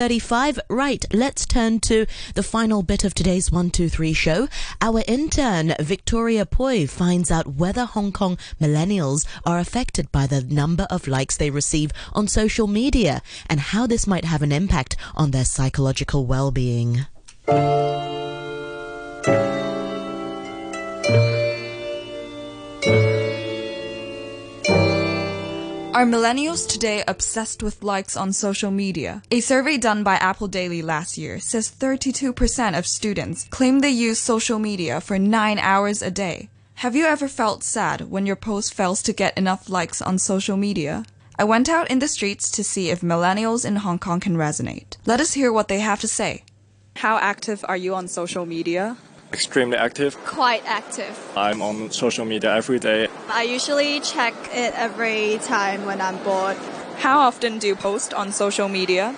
35. Right, let's turn to the final bit of today's 123 show. Our intern, Victoria Pui, finds out whether Hong Kong millennials are affected by the number of likes they receive on social media and how this might have an impact on their psychological well being. Are millennials today obsessed with likes on social media? A survey done by Apple Daily last year says 32% of students claim they use social media for 9 hours a day. Have you ever felt sad when your post fails to get enough likes on social media? I went out in the streets to see if millennials in Hong Kong can resonate. Let us hear what they have to say. How active are you on social media? Extremely active. Quite active. I'm on social media every day. I usually check it every time when I'm bored. How often do you post on social media?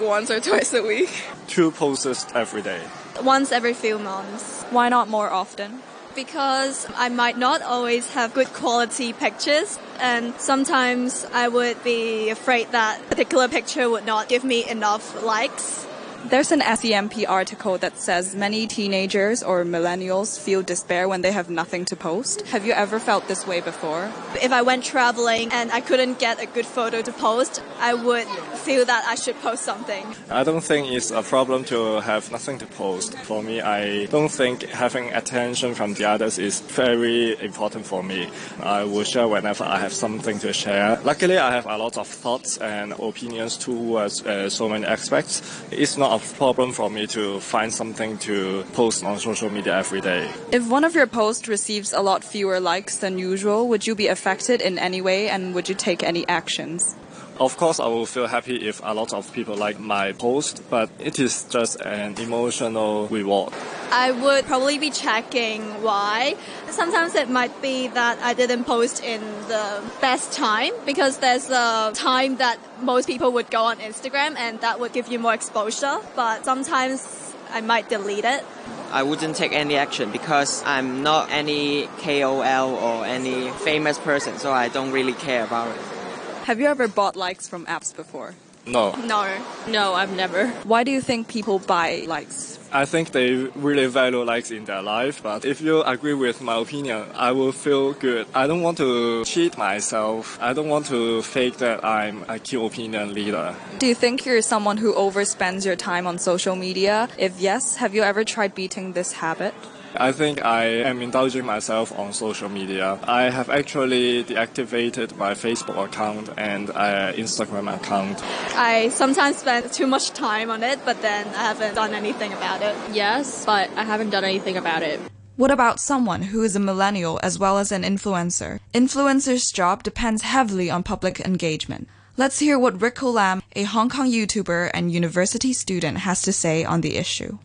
Once or twice a week. Two posts every day. Once every few months. Why not more often? Because I might not always have good quality pictures, and sometimes I would be afraid that a particular picture would not give me enough likes. There's an SCMP article that says many teenagers or millennials feel despair when they have nothing to post. Have you ever felt this way before? If I went traveling and I couldn't get a good photo to post, I would feel that I should post something. I don't think it's a problem to have nothing to post. For me, I don't think having attention from the others is very important for me. I will share whenever I have something to share. Luckily, I have a lot of thoughts and opinions towards uh, so many aspects. It's not a problem for me to find something to post on social media every day. If one of your posts receives a lot fewer likes than usual, would you be affected in any way and would you take any actions? Of course, I will feel happy if a lot of people like my post, but it is just an emotional reward. I would probably be checking why. Sometimes it might be that I didn't post in the best time because there's a time that most people would go on Instagram and that would give you more exposure, but sometimes I might delete it. I wouldn't take any action because I'm not any KOL or any famous person, so I don't really care about it. Have you ever bought likes from apps before? No. No. No, I've never. Why do you think people buy likes? I think they really value likes in their life, but if you agree with my opinion, I will feel good. I don't want to cheat myself. I don't want to fake that I'm a key opinion leader. Do you think you're someone who overspends your time on social media? If yes, have you ever tried beating this habit? I think I am indulging myself on social media. I have actually deactivated my Facebook account and uh, Instagram account. I sometimes spend too much time on it, but then I haven't done anything about it. Yes, but I haven't done anything about it. What about someone who is a millennial as well as an influencer? Influencer's job depends heavily on public engagement. Let's hear what Rick Lam, a Hong Kong YouTuber and university student, has to say on the issue.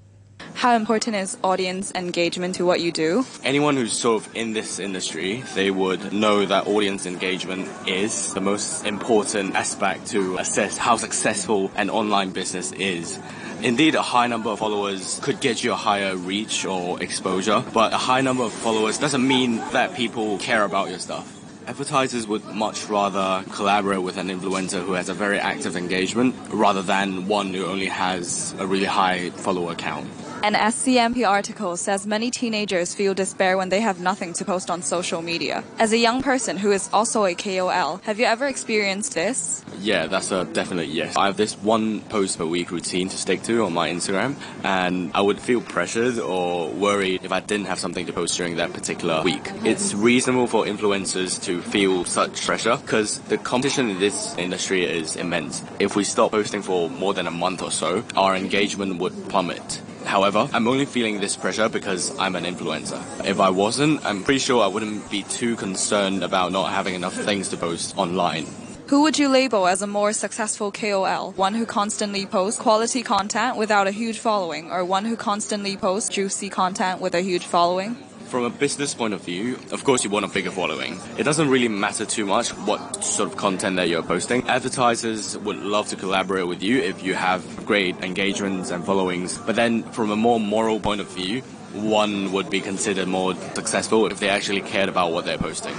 How important is audience engagement to what you do? Anyone who's sort of in this industry, they would know that audience engagement is the most important aspect to assess how successful an online business is. Indeed, a high number of followers could get you a higher reach or exposure, but a high number of followers doesn't mean that people care about your stuff. Advertisers would much rather collaborate with an influencer who has a very active engagement rather than one who only has a really high follower count. An SCMP article says many teenagers feel despair when they have nothing to post on social media. As a young person who is also a KOL, have you ever experienced this? Yeah, that's a definite yes. I have this one post per week routine to stick to on my Instagram, and I would feel pressured or worried if I didn't have something to post during that particular week. It's reasonable for influencers to feel such pressure because the competition in this industry is immense. If we stop posting for more than a month or so, our engagement would plummet. However, I'm only feeling this pressure because I'm an influencer. If I wasn't, I'm pretty sure I wouldn't be too concerned about not having enough things to post online. Who would you label as a more successful KOL? One who constantly posts quality content without a huge following, or one who constantly posts juicy content with a huge following? From a business point of view, of course you want a bigger following. It doesn't really matter too much what sort of content that you're posting. Advertisers would love to collaborate with you if you have great engagements and followings. But then from a more moral point of view, one would be considered more successful if they actually cared about what they're posting.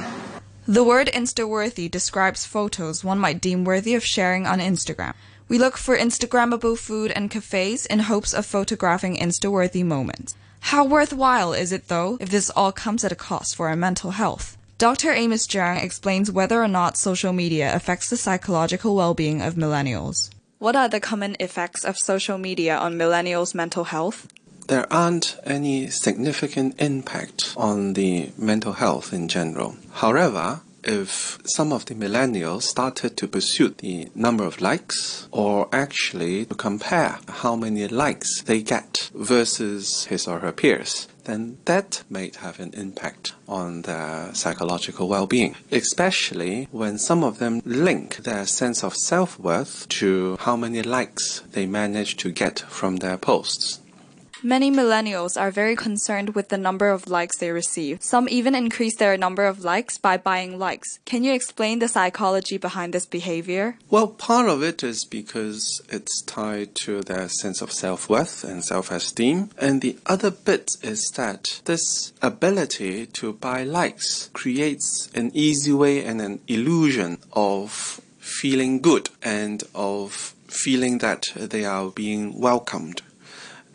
The word Insta-worthy describes photos one might deem worthy of sharing on Instagram. We look for Instagrammable food and cafes in hopes of photographing Insta-worthy moments. How worthwhile is it though if this all comes at a cost for our mental health? Dr. Amos Cheung explains whether or not social media affects the psychological well-being of millennials. What are the common effects of social media on millennials' mental health? There aren't any significant impact on the mental health in general. However, if some of the millennials started to pursue the number of likes or actually to compare how many likes they get versus his or her peers, then that may have an impact on their psychological well-being, especially when some of them link their sense of self-worth to how many likes they manage to get from their posts. Many millennials are very concerned with the number of likes they receive. Some even increase their number of likes by buying likes. Can you explain the psychology behind this behavior? Well, part of it is because it's tied to their sense of self worth and self esteem. And the other bit is that this ability to buy likes creates an easy way and an illusion of feeling good and of feeling that they are being welcomed.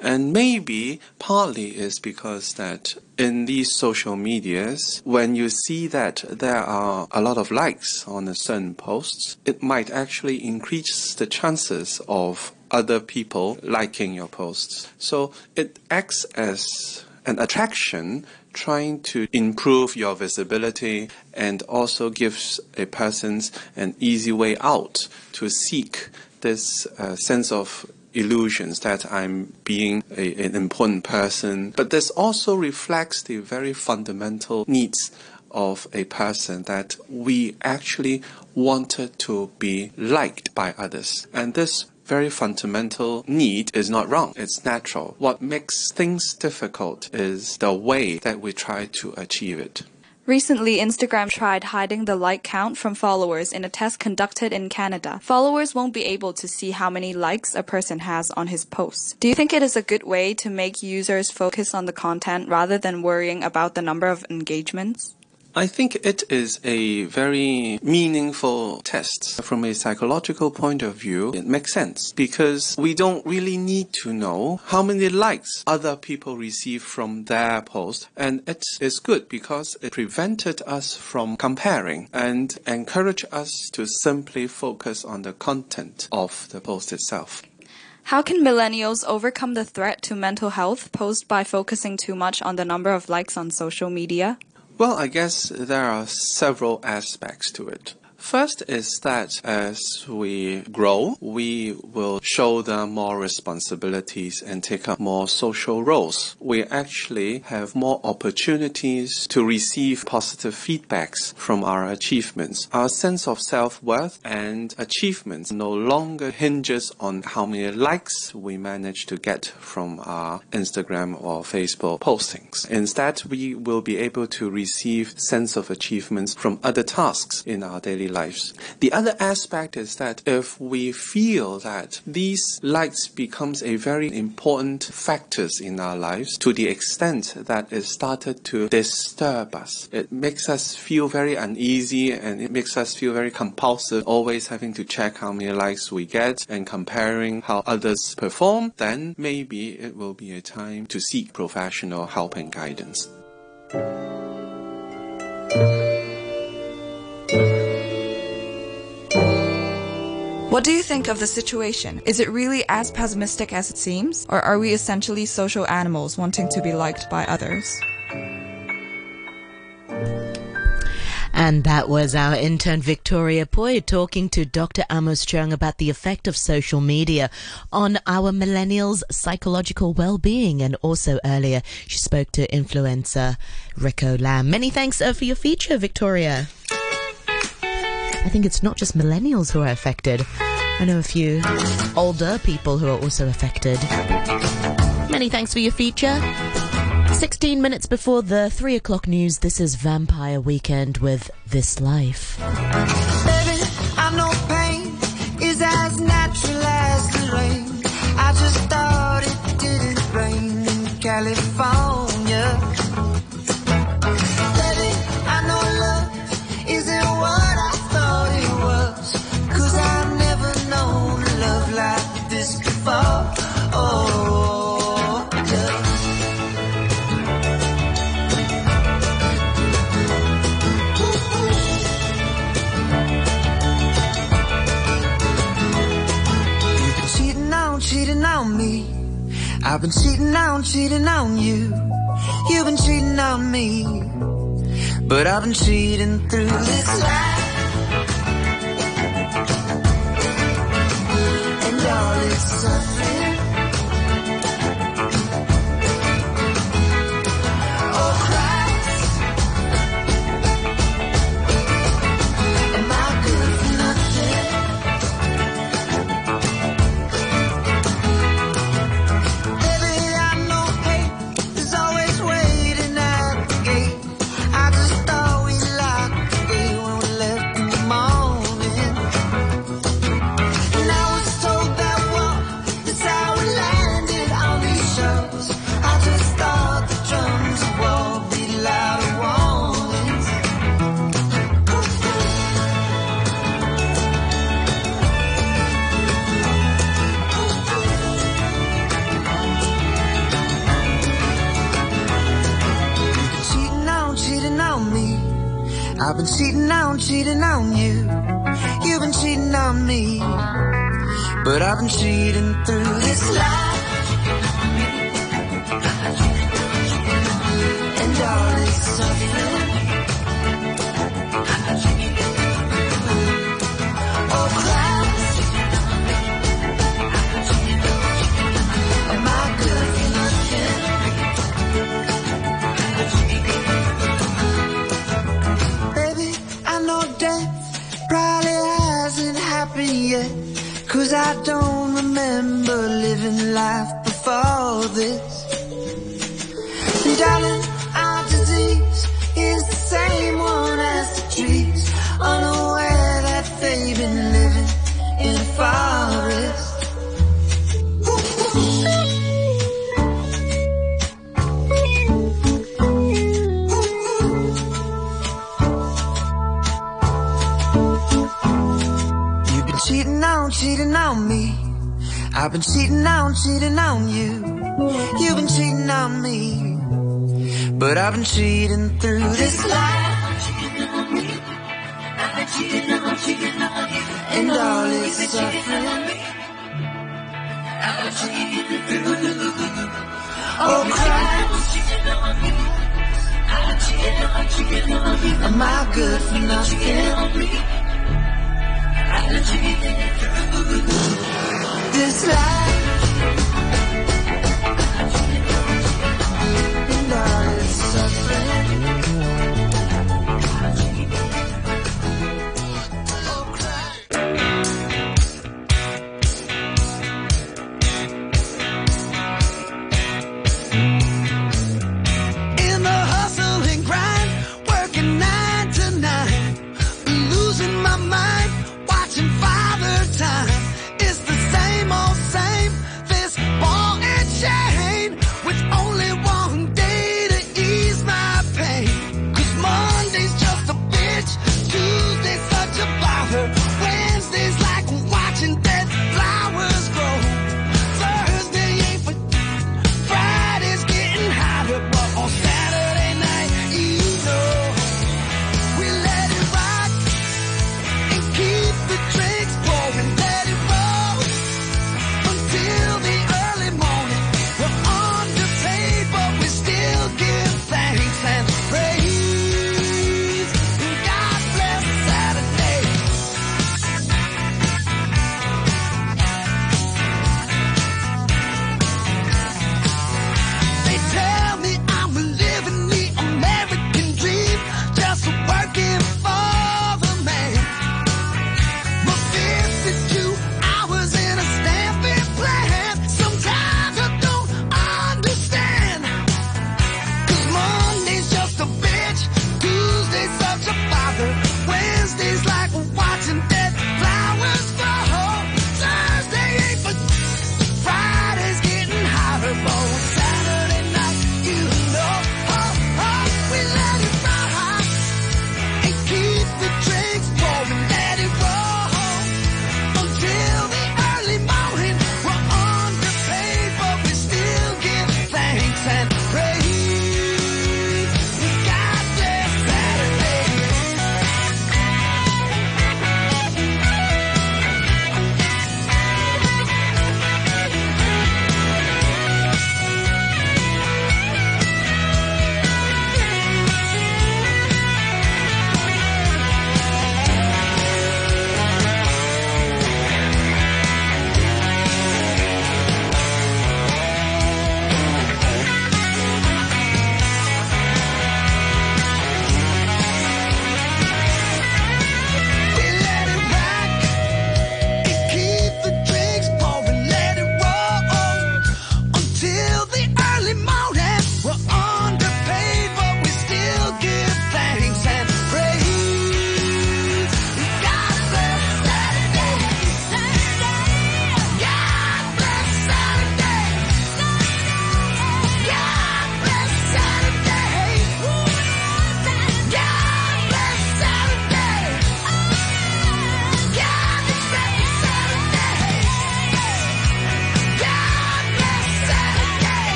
And maybe partly is because that in these social medias, when you see that there are a lot of likes on a certain posts, it might actually increase the chances of other people liking your posts. So it acts as an attraction trying to improve your visibility and also gives a person an easy way out to seek this uh, sense of illusions that I'm being a, an important person, but this also reflects the very fundamental needs of a person that we actually wanted to be liked by others. And this very fundamental need is not wrong. It's natural. What makes things difficult is the way that we try to achieve it. Recently, Instagram tried hiding the like count from followers in a test conducted in Canada. Followers won't be able to see how many likes a person has on his posts. Do you think it is a good way to make users focus on the content rather than worrying about the number of engagements? I think it is a very meaningful test. From a psychological point of view, it makes sense because we don't really need to know how many likes other people receive from their post. And it is good because it prevented us from comparing and encourage us to simply focus on the content of the post itself. How can millennials overcome the threat to mental health posed by focusing too much on the number of likes on social media? Well, I guess there are several aspects to it. First is that as we grow, we will shoulder more responsibilities and take up more social roles. We actually have more opportunities to receive positive feedbacks from our achievements. Our sense of self-worth and achievements no longer hinges on how many likes we manage to get from our Instagram or Facebook postings. Instead, we will be able to receive sense of achievements from other tasks in our daily lives. The other aspect is that if we feel that these likes becomes a very important factors in our lives to the extent that it started to disturb us, it makes us feel very uneasy and it makes us feel very compulsive, always having to check how many likes we get and comparing how others perform, then maybe it will be a time to seek professional help and guidance. What do you think of the situation? Is it really as pessimistic as it seems? Or are we essentially social animals wanting to be liked by others? And that was our intern Victoria Pui talking to Dr. Amos Cheung about the effect of social media on our millennials' psychological well-being. And also earlier, she spoke to influencer Rico Lam. Many thanks uh, for your feature, Victoria. I think it's not just millennials who are affected. I know a few older people who are also affected. Many thanks for your feature. 16 minutes before the 3 o'clock news, this is Vampire Weekend with This Life. I've been cheating on, cheating on you. You've been cheating on me. But I've been cheating through this life. And all its suffering. cheating on you. You've been cheating on me. But I've been cheating through this life. cheating on you. You've been cheating on me. But I've been cheating through this life. And all this suffering. Oh, Christ. Am I good for nothing? This life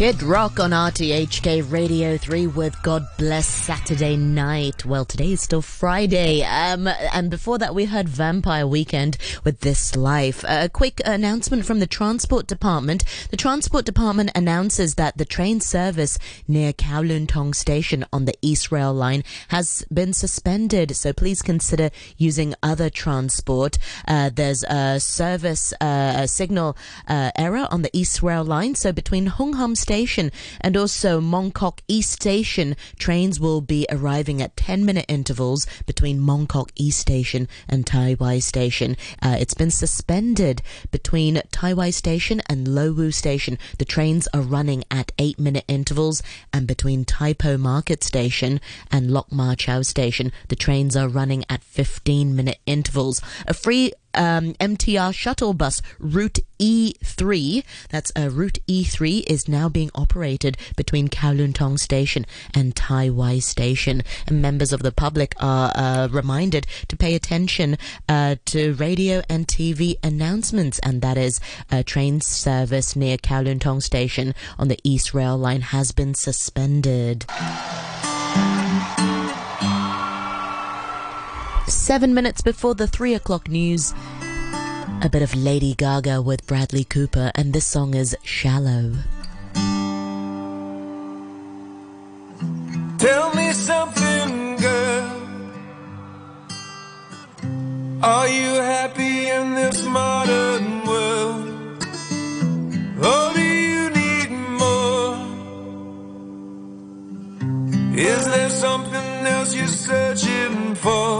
Kid Rock on RTHK Radio 3 with God Bless Saturday Night. Well, today is still Friday. Um, and before that, we heard Vampire Weekend with This Life. A quick announcement from the Transport Department. The Transport Department announces that the train service near Kowloon Tong Station on the East Rail Line has been suspended. So please consider using other transport. Uh, there's a service uh, signal uh, error on the East Rail Line. So between Hung Hom Station and also Mongkok East Station, trains will be arriving at 10 minute intervals between Mongkok East Station and Tai Wai Station. Uh, it's been suspended between Tai Wai Station and Lo Wu Station. The trains are running at 8 minute intervals and between Tai Po Market Station and Lok Ma Chau Station, the trains are running at 15 minute intervals. A free um, MTR shuttle bus Route E3, that's uh, Route E3, is now being operated between Kowloon Tong Station and Tai Wai Station. And members of the public are uh, reminded to pay attention uh, to radio and TV announcements, and that is uh, train service near Kowloon Tong Station on the East Rail Line has been suspended. Seven minutes before the three o'clock news, a bit of Lady Gaga with Bradley Cooper, and this song is Shallow. Tell me something, girl. Are you happy in this modern world? Or do you need more? Is there something else you're searching for?